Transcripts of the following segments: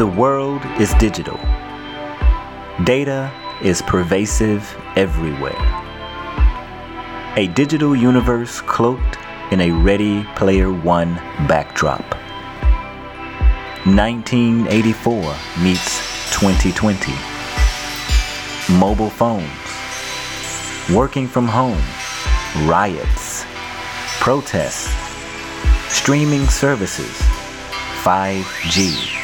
The world is digital. Data is pervasive everywhere. A digital universe cloaked in a Ready Player One backdrop. 1984 meets 2020. Mobile phones. Working from home. Riots. Protests. Streaming services. 5G.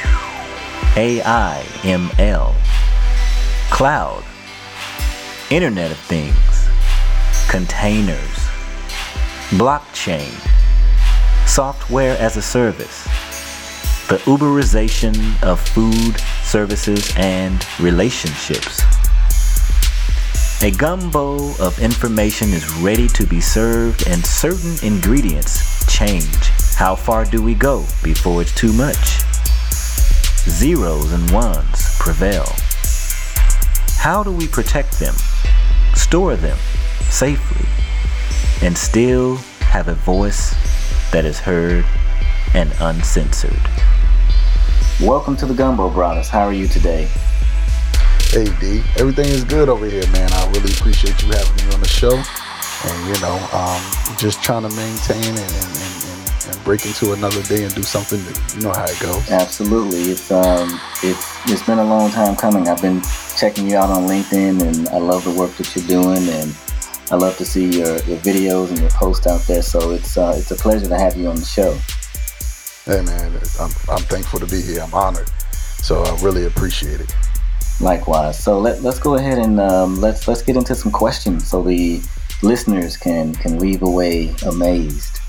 AI, ML, cloud, Internet of Things, containers, blockchain, software as a service, the Uberization of food, services, and relationships. A gumbo of information is ready to be served, and certain ingredients change. How far do we go before it's too much? Zeros and ones prevail. How do we protect them, store them safely, and still have a voice that is heard and uncensored? Welcome to the Gumbo Broadus. How are you today? Hey D, everything is good over here, man. I really appreciate you having me on the show, and you know, um, just trying to maintain and, and, and and break into another day and do something that you know how it goes. Absolutely, it's um, it's it's been a long time coming. I've been checking you out on LinkedIn, and I love the work that you're doing, and I love to see your, your videos and your posts out there. So it's uh, it's a pleasure to have you on the show. Hey man, I'm I'm thankful to be here. I'm honored. So I really appreciate it. Likewise. So let, let's go ahead and um, let's let's get into some questions so the listeners can can leave away amazed.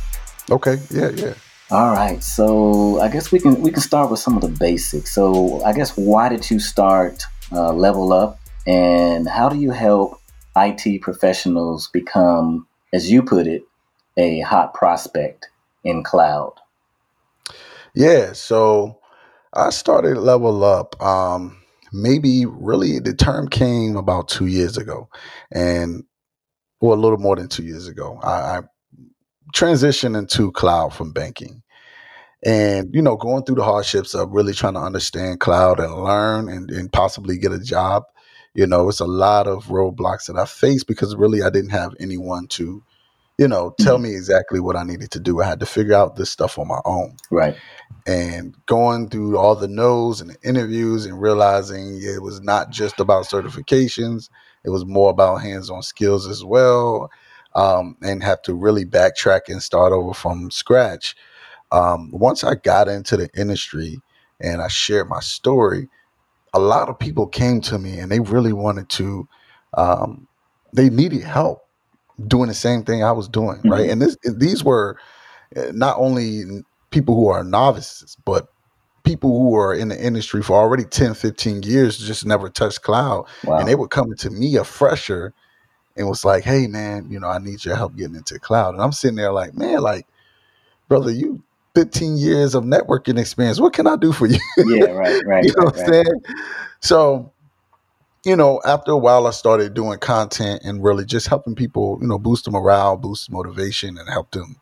Okay. Yeah. Yeah. All right. So I guess we can we can start with some of the basics. So I guess why did you start uh, Level Up, and how do you help IT professionals become, as you put it, a hot prospect in cloud? Yeah. So I started Level Up. Um, maybe really the term came about two years ago, and or well, a little more than two years ago. I, I transition to cloud from banking. And you know going through the hardships of really trying to understand cloud and learn and, and possibly get a job you know it's a lot of roadblocks that i faced because really i didn't have anyone to you know tell mm-hmm. me exactly what i needed to do. I had to figure out this stuff on my own. Right. And going through all the no's and the interviews and realizing it was not just about certifications. It was more about hands-on skills as well um, and have to really backtrack and start over from scratch. Um, once I got into the industry and I shared my story, a lot of people came to me and they really wanted to, um, they needed help doing the same thing I was doing, mm-hmm. right? And this, these were eh, not only people who are novices, but people who are in the industry for already 10, 15 years, just never touched cloud. Wow. And they were coming to me, a fresher, and was like, "Hey, man, you know, I need your help getting into cloud." And I'm sitting there like, "Man, like, brother, you 15 years of networking experience. What can I do for you?" Yeah, right, right. you know right, what I'm right. saying? So, you know, after a while, I started doing content and really just helping people, you know, boost the morale, boost motivation, and help them,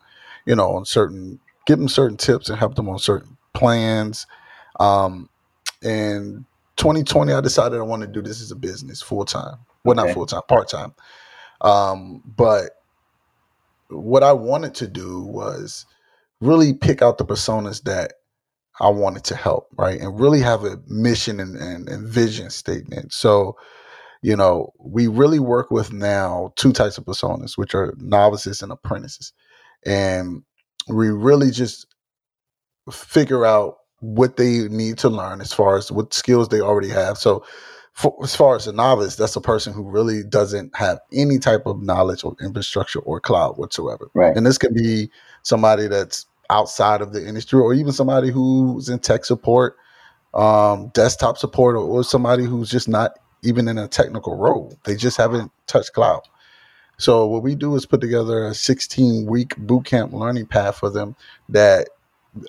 you know, on certain, give them certain tips and help them on certain plans. Um, and 2020, I decided I wanted to do this as a business full time. Well, okay. not full time, part time. Um, but what I wanted to do was really pick out the personas that I wanted to help, right? And really have a mission and, and, and vision statement. So, you know, we really work with now two types of personas, which are novices and apprentices. And we really just figure out what they need to learn as far as what skills they already have. So for, as far as a novice, that's a person who really doesn't have any type of knowledge or infrastructure or cloud whatsoever. Right. And this can be somebody that's outside of the industry or even somebody who's in tech support, um, desktop support, or, or somebody who's just not even in a technical role. They just haven't touched cloud. So what we do is put together a 16 week bootcamp learning path for them that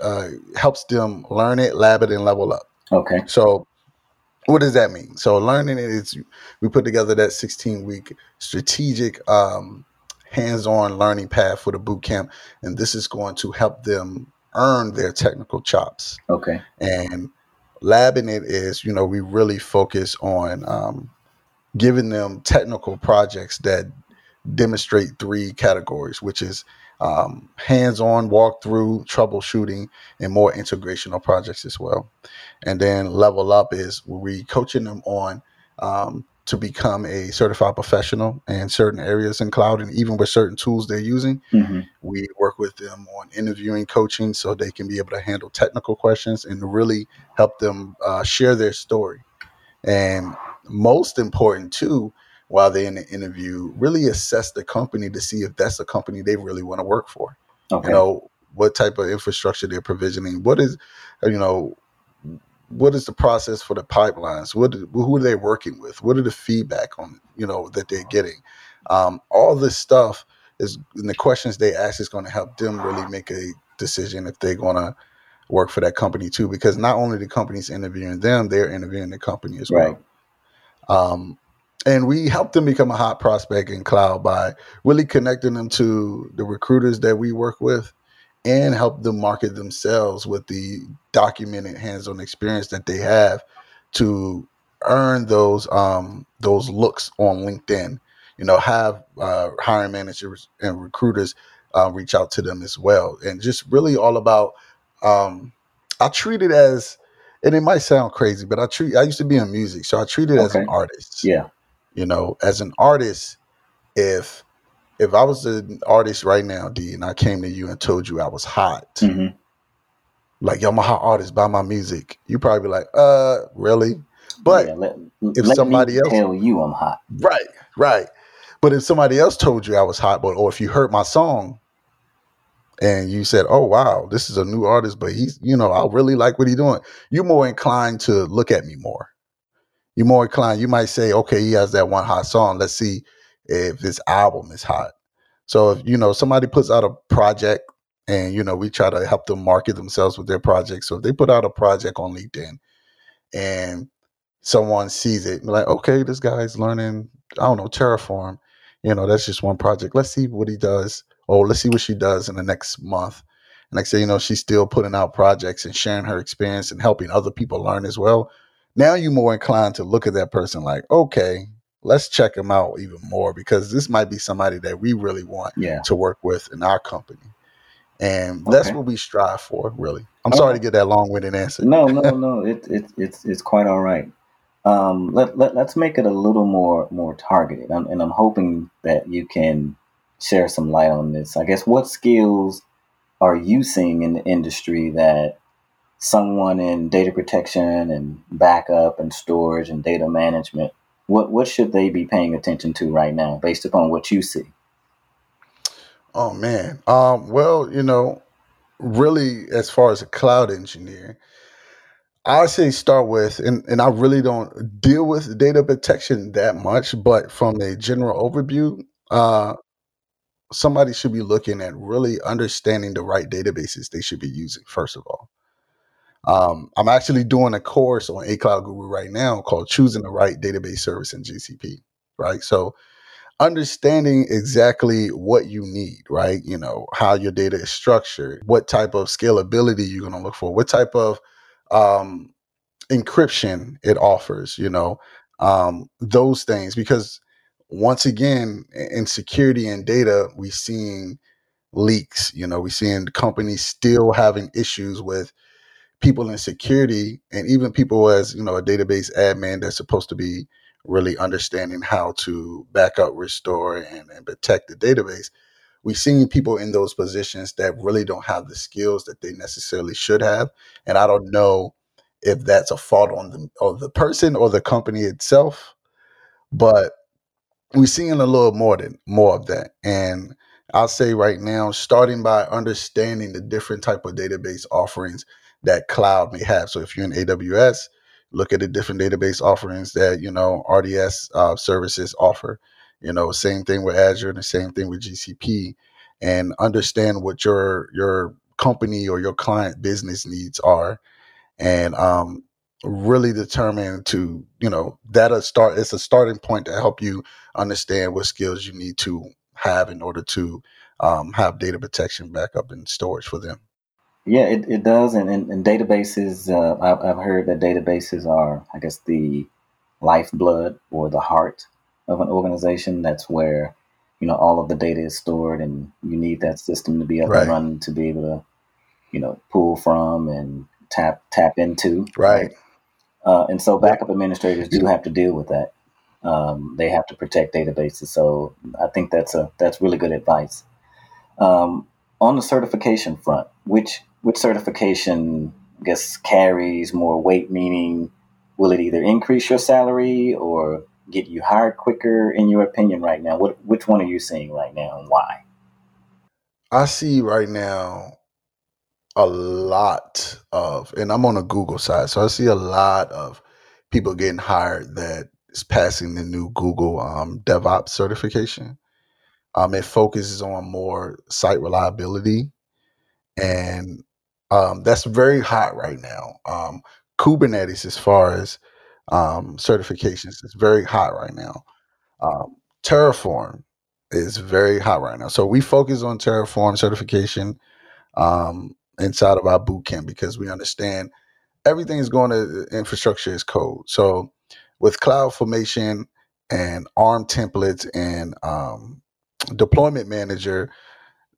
uh, helps them learn it, lab it, and level up. Okay. So what does that mean? So learning it is we put together that 16 week strategic um, hands-on learning path for the boot camp, and this is going to help them earn their technical chops. Okay. And labbing it is, you know, we really focus on um, giving them technical projects that demonstrate three categories, which is um, hands-on walkthrough, troubleshooting, and more integrational projects as well. And then level up is we coaching them on um, to become a certified professional in certain areas in cloud and even with certain tools they're using. Mm-hmm. We work with them on interviewing coaching so they can be able to handle technical questions and really help them uh, share their story. And most important, too, while they're in the interview, really assess the company to see if that's a company they really want to work for. Okay. You know, what type of infrastructure they're provisioning, what is, you know, what is the process for the pipelines? What who are they working with? What are the feedback on you know that they're getting? Um, all this stuff is the questions they ask is going to help them really make a decision if they're going to work for that company too. Because not only the company's interviewing them, they're interviewing the company as right. well. Um, and we help them become a hot prospect in cloud by really connecting them to the recruiters that we work with and help them market themselves with the documented hands-on experience that they have to earn those um, those looks on LinkedIn. You know, have uh, hiring managers and recruiters uh, reach out to them as well, and just really all about. Um, I treat it as, and it might sound crazy, but I treat. I used to be in music, so I treat it okay. as an artist. Yeah, you know, as an artist, if if I was an artist right now, D, and I came to you and told you I was hot, mm-hmm. like yo, I'm a hot artist, buy my music, you probably be like, uh, really? But yeah, let, if let somebody else tell you I'm hot, right, right. But if somebody else told you I was hot, but or if you heard my song and you said, "Oh wow, this is a new artist, but he's you know I really like what he's doing," you're more inclined to look at me more. You're more inclined. You might say, "Okay, he has that one hot song. Let's see if this album is hot. So if you know somebody puts out a project and you know we try to help them market themselves with their project. So if they put out a project on LinkedIn and someone sees it, like, okay, this guy's learning, I don't know, Terraform. You know, that's just one project. Let's see what he does. Oh, let's see what she does in the next month. And like I say, you know, she's still putting out projects and sharing her experience and helping other people learn as well. Now you're more inclined to look at that person like, okay, let's check them out even more because this might be somebody that we really want yeah. to work with in our company. And that's what we strive for, really. I'm sorry to get that long-winded answer. No, no, no. It, it, it's it's quite all right. Um, let, let, let's make it a little more more targeted. I'm, and I'm hoping that you can share some light on this. I guess what skills are you seeing in the industry that someone in data protection and backup and storage and data management what what should they be paying attention to right now, based upon what you see? Oh man. Um, well, you know, really, as far as a cloud engineer, I say start with, and, and I really don't deal with data protection that much, but from a general overview, uh, somebody should be looking at really understanding the right databases they should be using, first of all. Um, I'm actually doing a course on A Cloud Guru right now called Choosing the Right Database Service in GCP, right? So understanding exactly what you need, right? You know, how your data is structured, what type of scalability you're going to look for, what type of um, encryption it offers, you know, um, those things. Because once again, in security and data, we're seeing leaks, you know, we're seeing companies still having issues with people in security and even people as you know a database admin that's supposed to be really understanding how to back up restore and, and protect the database we've seen people in those positions that really don't have the skills that they necessarily should have. And i don't know if that's a fault on the, of the person or the company itself but we're seeing a little more than more of that. And i'll say right now starting by understanding the different type of database offerings that cloud may have. So if you're in AWS, look at the different database offerings that you know RDS uh, services offer. You know, same thing with Azure and the same thing with GCP, and understand what your your company or your client business needs are, and um, really determine to you know that a start. It's a starting point to help you understand what skills you need to have in order to um, have data protection backup and storage for them. Yeah, it, it does. And, and, and databases, uh, I've, I've heard that databases are, I guess, the lifeblood or the heart of an organization. That's where, you know, all of the data is stored and you need that system to be up Right. and running to be able to, you know, pull from and tap tap into. Right. Uh, and so backup administrators do have to deal with that. Um, they have to protect databases. So I think that's a that's really good advice. Um, on the certification front, which which certification I guess carries more weight? Meaning, will it either increase your salary or get you hired quicker? In your opinion, right now, what which one are you seeing right now, and why? I see right now a lot of, and I'm on a Google side, so I see a lot of people getting hired that is passing the new Google um, DevOps certification. Um, it focuses on more site reliability, and um, that's very hot right now. Um, Kubernetes, as far as um, certifications, is very hot right now. Um, Terraform is very hot right now. So we focus on Terraform certification um, inside of our boot camp because we understand everything is going to infrastructure as code. So with CloudFormation and ARM templates and um, deployment manager,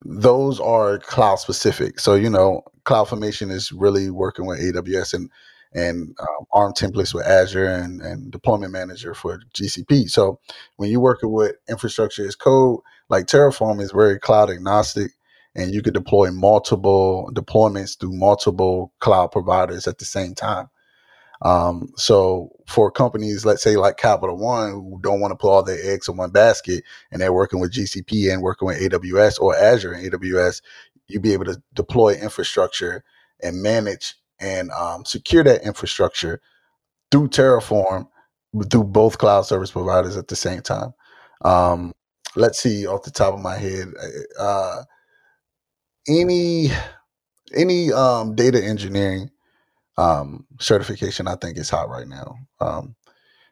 those are cloud specific. So you know, CloudFormation is really working with AWS and and um, ARM templates with Azure and, and deployment manager for GCP. So when you're working with infrastructure as code, like Terraform is very cloud agnostic, and you could deploy multiple deployments through multiple cloud providers at the same time. Um, so for companies, let's say like Capital One, who don't want to put all their eggs in one basket, and they're working with GCP and working with AWS or Azure and AWS, you'd be able to deploy infrastructure and manage and um, secure that infrastructure through Terraform through both cloud service providers at the same time. Um, let's see off the top of my head, uh, any any um, data engineering um, certification I think is hot right now. Um,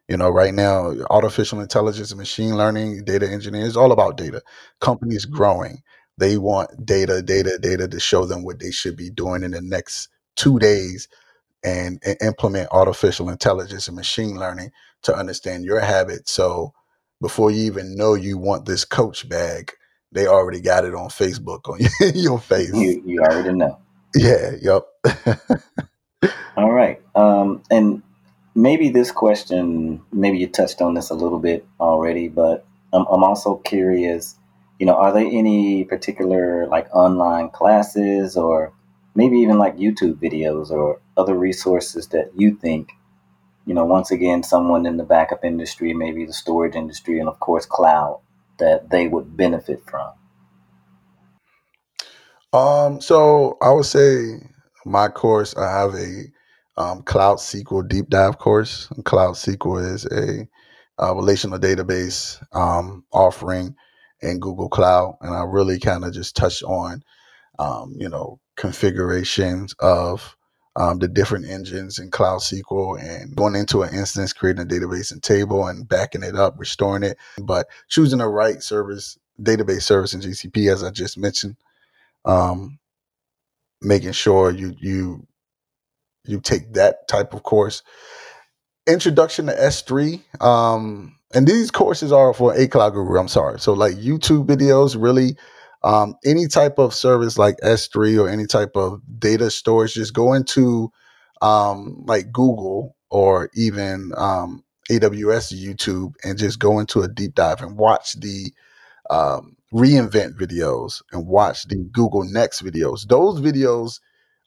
you know, right now, artificial intelligence and machine learning, data engineering is all about data. Companies growing, they want data, data, data to show them what they should be doing in the next two days and, and implement artificial intelligence and machine learning to understand your habits. So before you even know you want this coach bag, they already got it on Facebook on your face. You you already know. Yeah, yep. All right. Um, and maybe this question, maybe you touched on this a little bit already, but I'm, I'm also curious, you know, are there any particular like online classes or maybe even like YouTube videos or other resources that you think, you know, once again, someone in the backup industry, maybe the storage industry, and of course, cloud, that they would benefit from? Um, so I would say my course, I have a um, Cloud SQL deep dive course. Cloud SQL is a, uh relational database um, offering in Google Cloud, and I really kind of just touched on, um, you know, configurations of um, the different engines in Cloud SQL and going into an instance, creating a database and table, and backing it up, restoring it, but choosing the right service, database service in GCP, as I just mentioned um, making sure you you you take that type of course. Introduction to S3. Um, and these courses are for a cloud guru. I'm sorry. So like YouTube videos, really um, any type of service like S3 or any type of data storage, just go into um, like Google or even um, AWS YouTube and just go into a deep dive and watch the um, reinvent videos and watch the Google Next videos. Those videos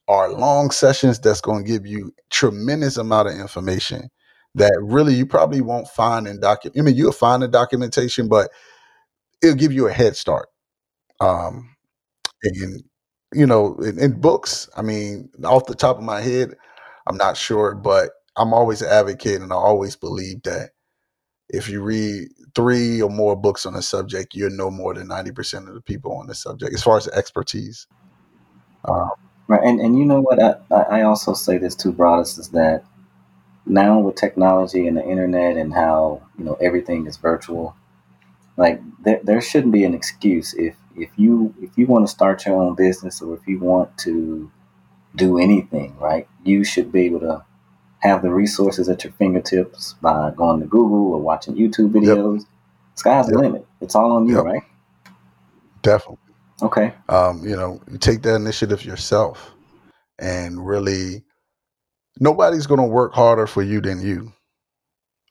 are long sessions that's going to give you tremendous amount of information that really you probably won't find in document. I mean, you'll find the documentation, but it'll give you a head start. Um, and you know, in, in books, I mean, off the top of my head, I'm not sure, but I'm always an advocate, and I always believe that if you read three or more books on a subject, you'll know more than 90% of the people on the subject as far as expertise. Um, Right, and and you know what? I, I also say this too, Broadus, is that now with technology and the internet and how you know everything is virtual, like there, there shouldn't be an excuse if if you if you want to start your own business or if you want to do anything, right? You should be able to have the resources at your fingertips by going to Google or watching YouTube videos. Yep. Sky's yep. the limit. It's all on you, yep. right? Definitely. Okay. Um, you know, you take that initiative yourself and really nobody's going to work harder for you than you.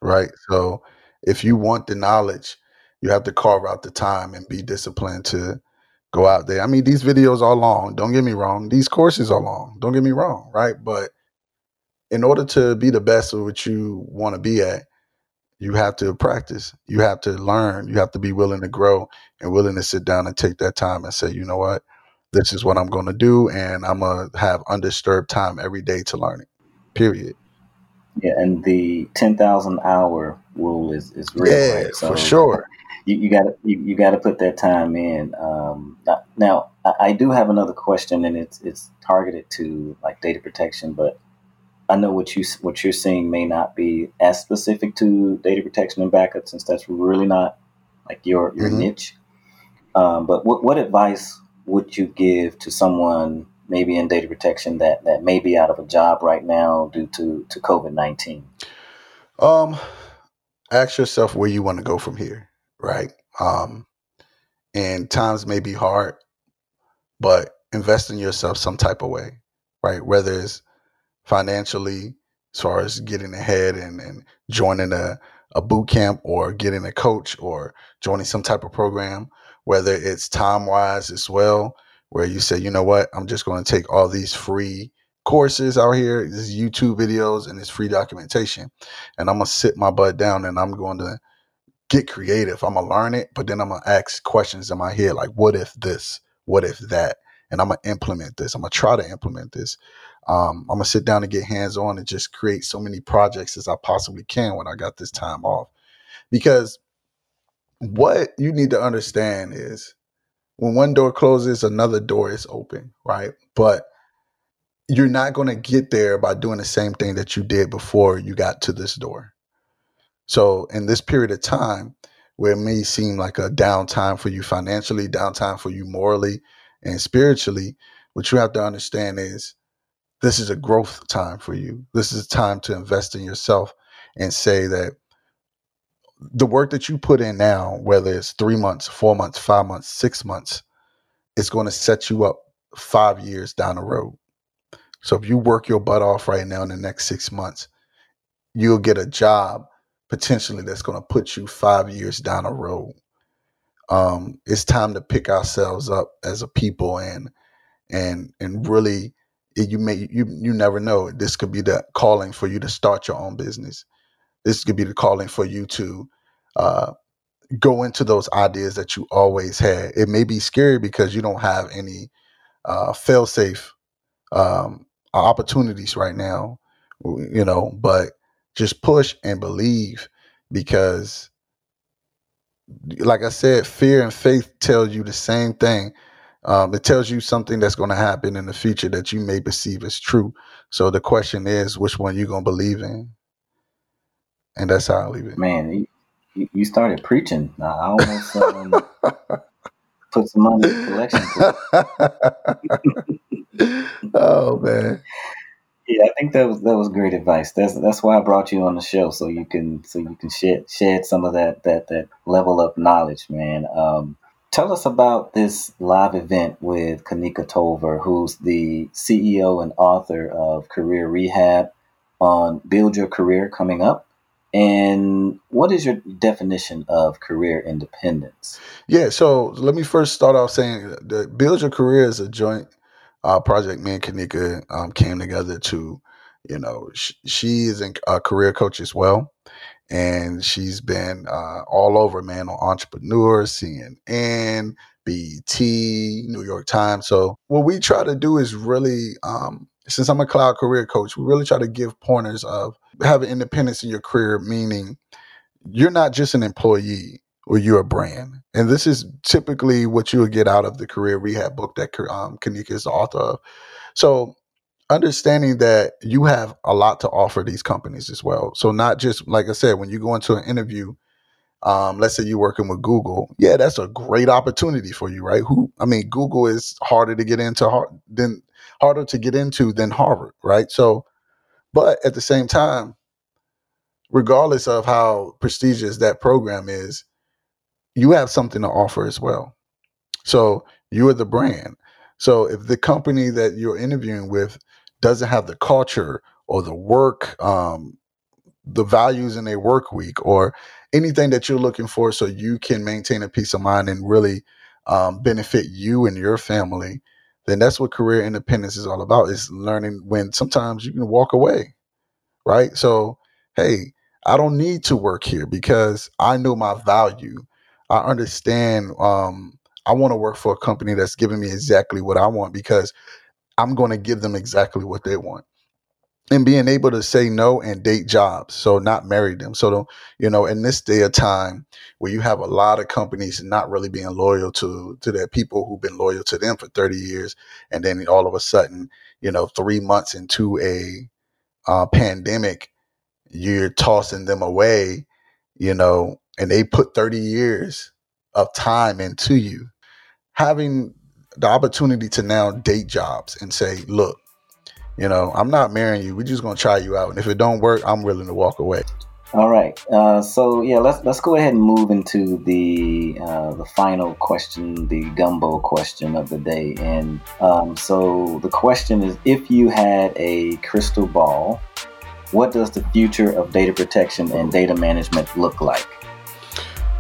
Right? So if you want the knowledge, you have to carve out the time and be disciplined to go out there. I mean, these videos are long. Don't get me wrong. These courses are long. Don't get me wrong, right? But in order to be the best of what you want to be at, you have to practice. You have to learn. You have to be willing to grow and willing to sit down and take that time and say, you know what, this is what I'm going to do, and I'm gonna have undisturbed time every day to learn it. Period. Yeah, and the ten thousand hour rule is is real, yeah, right? So for sure. You, got to you, you got to put that time in. Um, now, I, I do have another question, and it's it's targeted to like data protection, but I know what you what you're seeing may not be as specific to data protection and backup, since that's really not like your your mm-hmm. niche. Um, but what what advice would you give to someone maybe in data protection that that may be out of a job right now due to to COVID nineteen? Um, ask yourself where you want to go from here, right? Um, and times may be hard, but invest in yourself some type of way, right? Whether it's financially as far as getting ahead and, and joining a, a boot camp or getting a coach or joining some type of program, whether it's time wise as well, where you say, you know what, I'm just going to take all these free courses out here, these YouTube videos and this free documentation, and I'm to sit my butt down and I'm going to get creative. I'm to learn it, but then I'm to ask questions in my head like, what if this? What if that? And I'm to implement this. I'm to try to implement this. Um, I'm gonna sit down and get hands on and just create so many projects as I possibly can when I got this time off. Because what you need to understand is when one door closes, another door is open, right? But you're not going to get there by doing the same thing that you did before you got to this door. So, in this period of time, where it may seem like a downtime for you financially, downtime for you morally and spiritually, what you have to understand is this is a growth time for you. This is a time to invest in yourself and say that the work that you put in now, whether it's three months, four months, five months, six months, it's going to set you up five years down the road. So if you work your butt off right now in the next six months, you'll get a job potentially that's going to put you five years down the road. Um, it's time to pick ourselves up as a people and and and really you may you you never know. This could be the calling for you to start your own business. This could be the calling for you to uh, go into those ideas that you always had. It may be scary because you don't have any uh, fail safe um, opportunities right now, you know. But just push and believe because, like I said, fear and faith tell you the same thing um, it tells you something that's going to happen in the future that you may perceive as true. So the question is, which one you going to believe in? And that's how I leave it. Man, you, you started preaching. I almost um, put some money in the collection. oh man. Yeah, I think that was that was great advice. That's that's why I brought you on the show so you can so you can shed shed some of that that that level up knowledge, man. Um, Tell us about this live event with Kanika Tolver, who's the CEO and author of Career Rehab on Build Your Career coming up. And what is your definition of career independence? Yeah, so let me first start off saying that Build Your Career is a joint uh, project. Me and Kanika um, came together to, you know, sh- she is a career coach as well and she's been uh, all over, man, on Entrepreneur, CNN, BET, New York Times. So what we try to do is really, um, since I'm a cloud career coach, we really try to give pointers of having independence in your career, meaning you're not just an employee or you're a brand. And this is typically what you'll get out of the career rehab book that um, Kanika is the author of. So understanding that you have a lot to offer these companies as well. So not just like I said, when you go into an interview, um, let's say you're working with Google, yeah, that's a great opportunity for you, right? Who I mean, Google is harder to get into hard, than harder to get into than Harvard, right? So, but at the same time, regardless of how prestigious that program is, you have something to offer as well. So you are the brand. So if the company that you're interviewing with doesn't have the culture or the work, um, the values in their work week or anything that you're looking for so you can maintain a peace of mind and really um, benefit you and your family, then that's what career independence is all about is learning when sometimes you can walk away, right? So, hey, I don't need to work here because I know my value. I understand um, I want to work for a company that's giving me exactly what I want because I'm going to give them exactly what they want and being able to say no and date jobs so not marry them. So you know in this day of time where you have a lot of companies not really being loyal to to their people who've been loyal to them for 30 years and then all of a sudden you know three months into a uh, pandemic you're tossing them away you know and they put 30 years of time into you. Having the opportunity to now date jobs and say look you know, I'm not marrying you. We're just gonna try you out, and if it don't work, I'm willing to walk away. All right. Uh, so yeah, let's let's go ahead and move into the uh, the final question, the gumbo question of the day. And um, so the question is: If you had a crystal ball, what does the future of data protection and data management look like?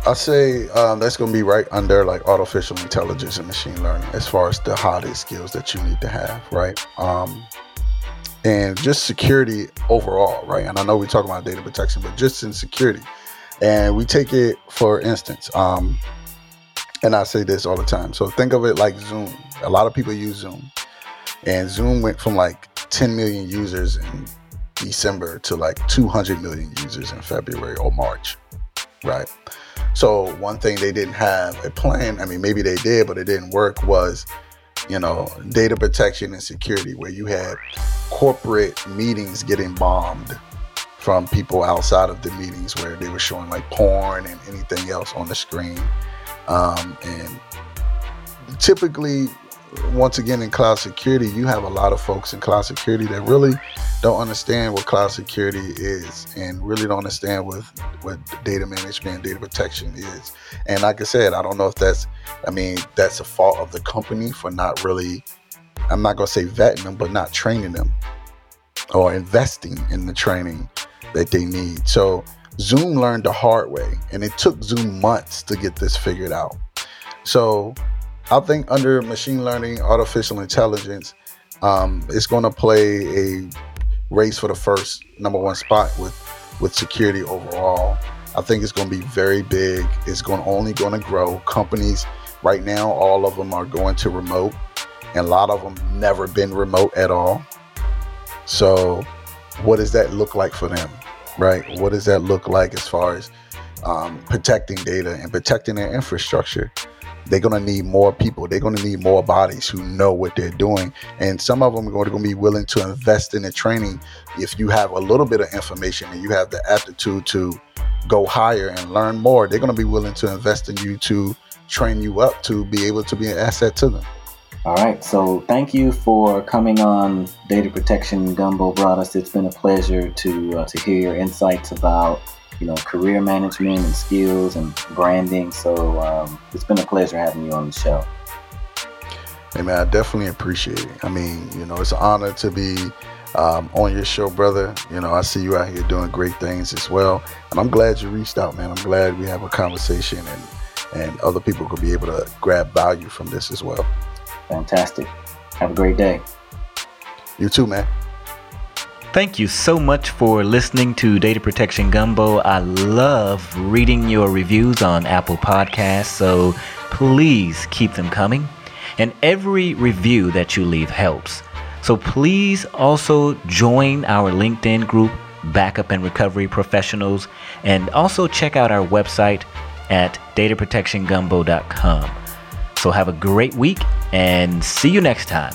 I say um, that's going to be right under like artificial intelligence and machine learning as far as the hottest skills that you need to have, right? Um, and just security overall, right? And I know we talk about data protection, but just in security. And we take it for instance, um, and I say this all the time. So think of it like Zoom. A lot of people use Zoom, and Zoom went from like 10 million users in December to like 200 million users in February or March, right? So one thing they didn't have a plan. I mean, maybe they did, but it didn't work. Was you know, data protection and security, where you had corporate meetings getting bombed from people outside of the meetings where they were showing like porn and anything else on the screen. Um, and typically, once again, in cloud security, you have a lot of folks in cloud security that really don't understand what cloud security is and really don't understand what what data management and data protection is. And like I said, I don't know if that's I mean, that's a fault of the company for not really I'm not gonna say vetting them, but not training them or investing in the training that they need. So Zoom learned the hard way, and it took Zoom months to get this figured out. So I think under machine learning, artificial intelligence, um, it's going to play a race for the first number one spot with with security overall. I think it's going to be very big. It's going only going to grow. Companies right now, all of them are going to remote, and a lot of them never been remote at all. So, what does that look like for them, right? What does that look like as far as um, protecting data and protecting their infrastructure? They're going to need more people. They're going to need more bodies who know what they're doing. And some of them are going to be willing to invest in the training if you have a little bit of information and you have the aptitude to go higher and learn more. They're going to be willing to invest in you to train you up to be able to be an asset to them. All right. So thank you for coming on Data Protection Gumbo Broadus. It's been a pleasure to uh, to hear your insights about you know, career management and skills and branding. So um, it's been a pleasure having you on the show. Hey man, I definitely appreciate it. I mean, you know, it's an honor to be um, on your show, brother. You know, I see you out here doing great things as well, and I'm glad you reached out, man. I'm glad we have a conversation and and other people could be able to grab value from this as well. Fantastic. Have a great day. You too, man. Thank you so much for listening to Data Protection Gumbo. I love reading your reviews on Apple Podcasts, so please keep them coming. And every review that you leave helps. So please also join our LinkedIn group, Backup and Recovery Professionals, and also check out our website at dataprotectiongumbo.com. So have a great week and see you next time.